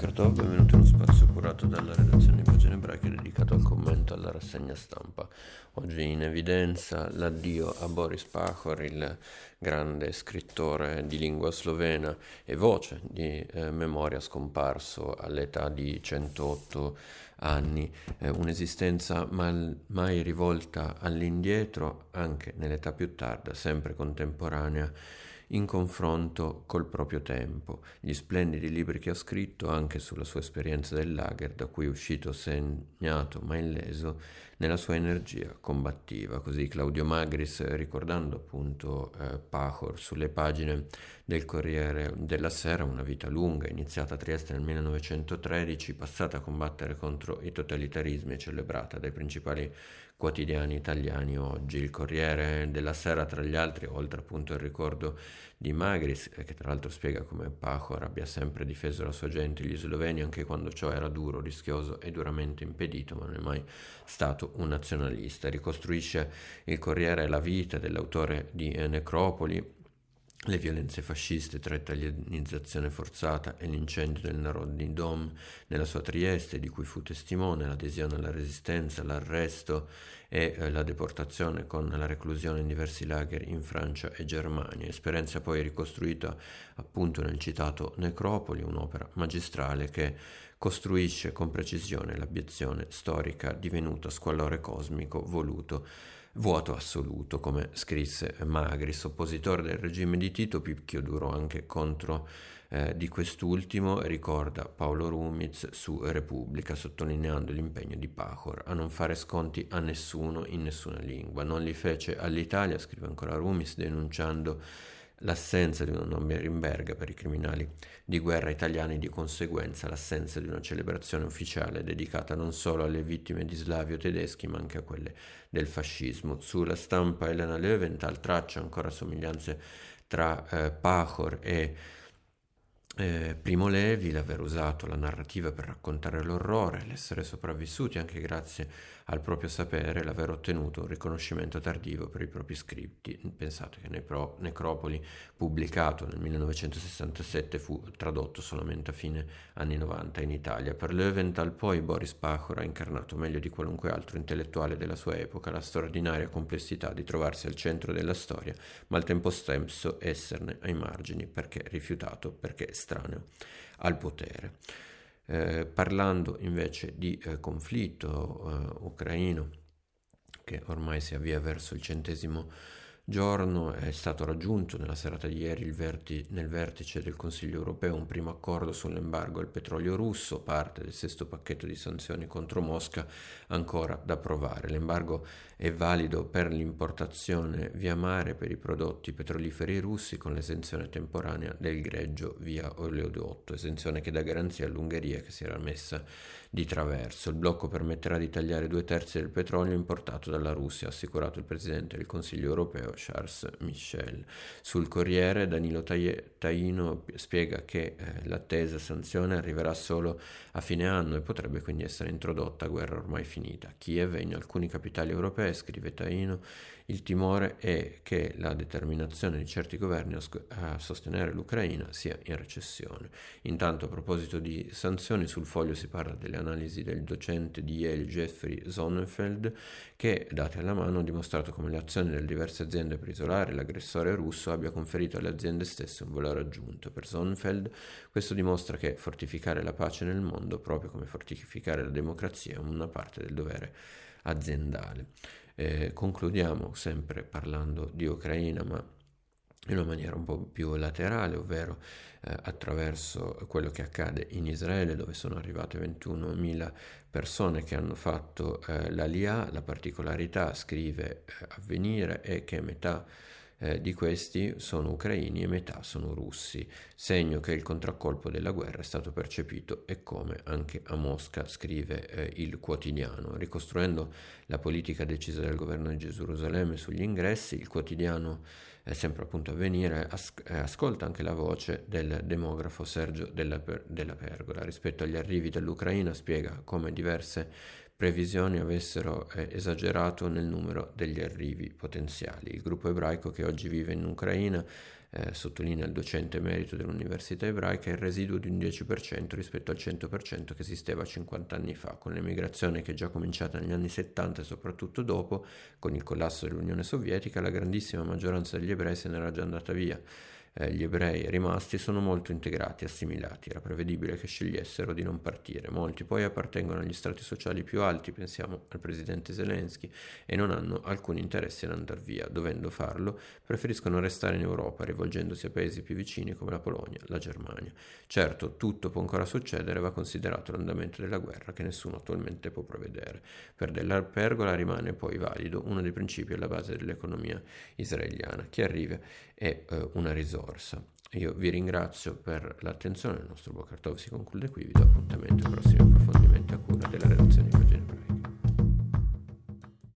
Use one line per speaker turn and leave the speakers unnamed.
Tov, benvenuti in uno spazio curato dalla redazione di Pagine Ebraiche dedicato al commento alla rassegna stampa. Oggi in evidenza l'addio a Boris Pachor, il grande scrittore di lingua slovena e voce di eh, memoria scomparso all'età di 108 anni, eh, un'esistenza mal, mai rivolta all'indietro, anche nell'età più tarda, sempre contemporanea in confronto col proprio tempo, gli splendidi libri che ha scritto anche sulla sua esperienza del lager, da cui è uscito segnato ma illeso nella sua energia combattiva. Così Claudio Magris, ricordando appunto eh, Pachor sulle pagine del Corriere della Sera, una vita lunga, iniziata a Trieste nel 1913, passata a combattere contro i totalitarismi e celebrata dai principali quotidiani italiani oggi. Il Corriere della Sera, tra gli altri, oltre appunto al ricordo di Magris, eh, che tra l'altro spiega come Pachor abbia sempre difeso la sua gente, gli sloveni, anche quando ciò era duro, rischioso e duramente impedito, ma non è mai stato un nazionalista. Ricostruisce il Corriere la vita dell'autore di Necropoli, le violenze fasciste tra italianizzazione forzata e l'incendio del Narodni Dom nella sua Trieste, di cui fu testimone, l'adesione alla resistenza, l'arresto e eh, la deportazione con la reclusione in diversi lager in Francia e Germania, esperienza poi ricostruita appunto nel citato Necropoli, un'opera magistrale che costruisce con precisione l'abiezione storica divenuta squallore cosmico voluto vuoto assoluto, come scrisse Magris, oppositore del regime di Tito, picchio duro anche contro eh, di quest'ultimo, ricorda Paolo Rumiz su Repubblica, sottolineando l'impegno di Pachor a non fare sconti a nessuno in nessuna lingua. Non li fece all'Italia, scrive ancora Rumiz, denunciando l'assenza di una Norimberga per i criminali di guerra italiani e di conseguenza l'assenza di una celebrazione ufficiale dedicata non solo alle vittime di slavi o tedeschi ma anche a quelle del fascismo. Sulla stampa Elena Löwenthal traccia ancora somiglianze tra eh, Pachor e eh, Primo Levi, l'aver usato la narrativa per raccontare l'orrore, l'essere sopravvissuti anche grazie al proprio sapere, l'aver ottenuto un riconoscimento tardivo per i propri scritti. Pensate che Nepro- Necropoli, pubblicato nel 1967, fu tradotto solamente a fine anni 90 in Italia. Per Löwenthal poi Boris Pachor ha incarnato meglio di qualunque altro intellettuale della sua epoca la straordinaria complessità di trovarsi al centro della storia, ma al tempo stesso esserne ai margini perché rifiutato, perché estraneo al potere. Eh, parlando invece di eh, conflitto eh, ucraino che ormai si avvia verso il centesimo giorno è stato raggiunto nella serata di ieri verti- nel vertice del Consiglio europeo un primo accordo sull'embargo al petrolio russo, parte del sesto pacchetto di sanzioni contro Mosca ancora da approvare. L'embargo è valido per l'importazione via mare per i prodotti petroliferi russi con l'esenzione temporanea del greggio via oleodotto, esenzione che dà garanzia all'Ungheria che si era messa di traverso. Il blocco permetterà di tagliare due terzi del petrolio importato dalla Russia, ha assicurato il Presidente del Consiglio europeo Charles Michel. Sul Corriere Danilo Taino spiega che eh, l'attesa sanzione arriverà solo a fine anno e potrebbe quindi essere introdotta a guerra ormai finita. Kiev e in alcuni capitali europee, scrive Taino, il timore è che la determinazione di certi governi a, sostenere l'Ucraina sia in recessione. Intanto a proposito di sanzioni, sul foglio si parla delle analisi del docente di Yale Jeffrey Sonnenfeld che, date alla mano, ha dimostrato come le azioni delle diverse aziende per isolare l'aggressore russo abbia conferito alle aziende stesse un valore aggiunto. Per Sonnenfeld questo dimostra che fortificare la pace nel mondo, proprio come fortificare la democrazia, è una parte del dovere aziendale. Eh, concludiamo sempre parlando di Ucraina, ma in una maniera un po' più laterale, ovvero eh, attraverso quello che accade in Israele, dove sono arrivate 21.000 persone che hanno fatto eh, l'Alia. La particolarità, scrive eh, Avvenire, è che metà eh, di questi sono ucraini e metà sono russi, segno che il contraccolpo della guerra è stato percepito e come anche a Mosca scrive eh, il quotidiano. Ricostruendo la politica decisa dal governo di Gerusalemme sugli ingressi, il quotidiano è sempre appunto a venire, as- eh, ascolta anche la voce del demografo Sergio della, per- della Pergola. Rispetto agli arrivi dall'Ucraina spiega come diverse previsioni avessero eh, esagerato nel numero degli arrivi potenziali. Il gruppo ebraico che oggi vive in Ucraina eh, sottolinea il docente emerito dell'Università ebraica, il residuo di un 10% rispetto al 100% che esisteva 50 anni fa, con l'emigrazione che è già cominciata negli anni 70 e soprattutto dopo, con il collasso dell'Unione Sovietica, la grandissima maggioranza degli ebrei se n'era già andata via eh, gli ebrei rimasti sono molto integrati, assimilati, era prevedibile che scegliessero di non partire. Molti poi appartengono agli strati sociali più alti, pensiamo al presidente Zelensky, e non hanno alcun interesse in andare via. Dovendo farlo, preferiscono restare in Europa, rivolgendosi a paesi più vicini come la Polonia, la Germania. Certo, tutto può ancora succedere, va considerato l'andamento della guerra che nessuno attualmente può prevedere. Per Della Pergola rimane poi valido uno dei principi alla base dell'economia israeliana. Chi arriva è eh, una risorsa risorsa. Io vi ringrazio per l'attenzione, il nostro Bocartov si conclude qui, vi do appuntamento ai prossimi approfondimenti a cura della relazione di pagine ebraiche.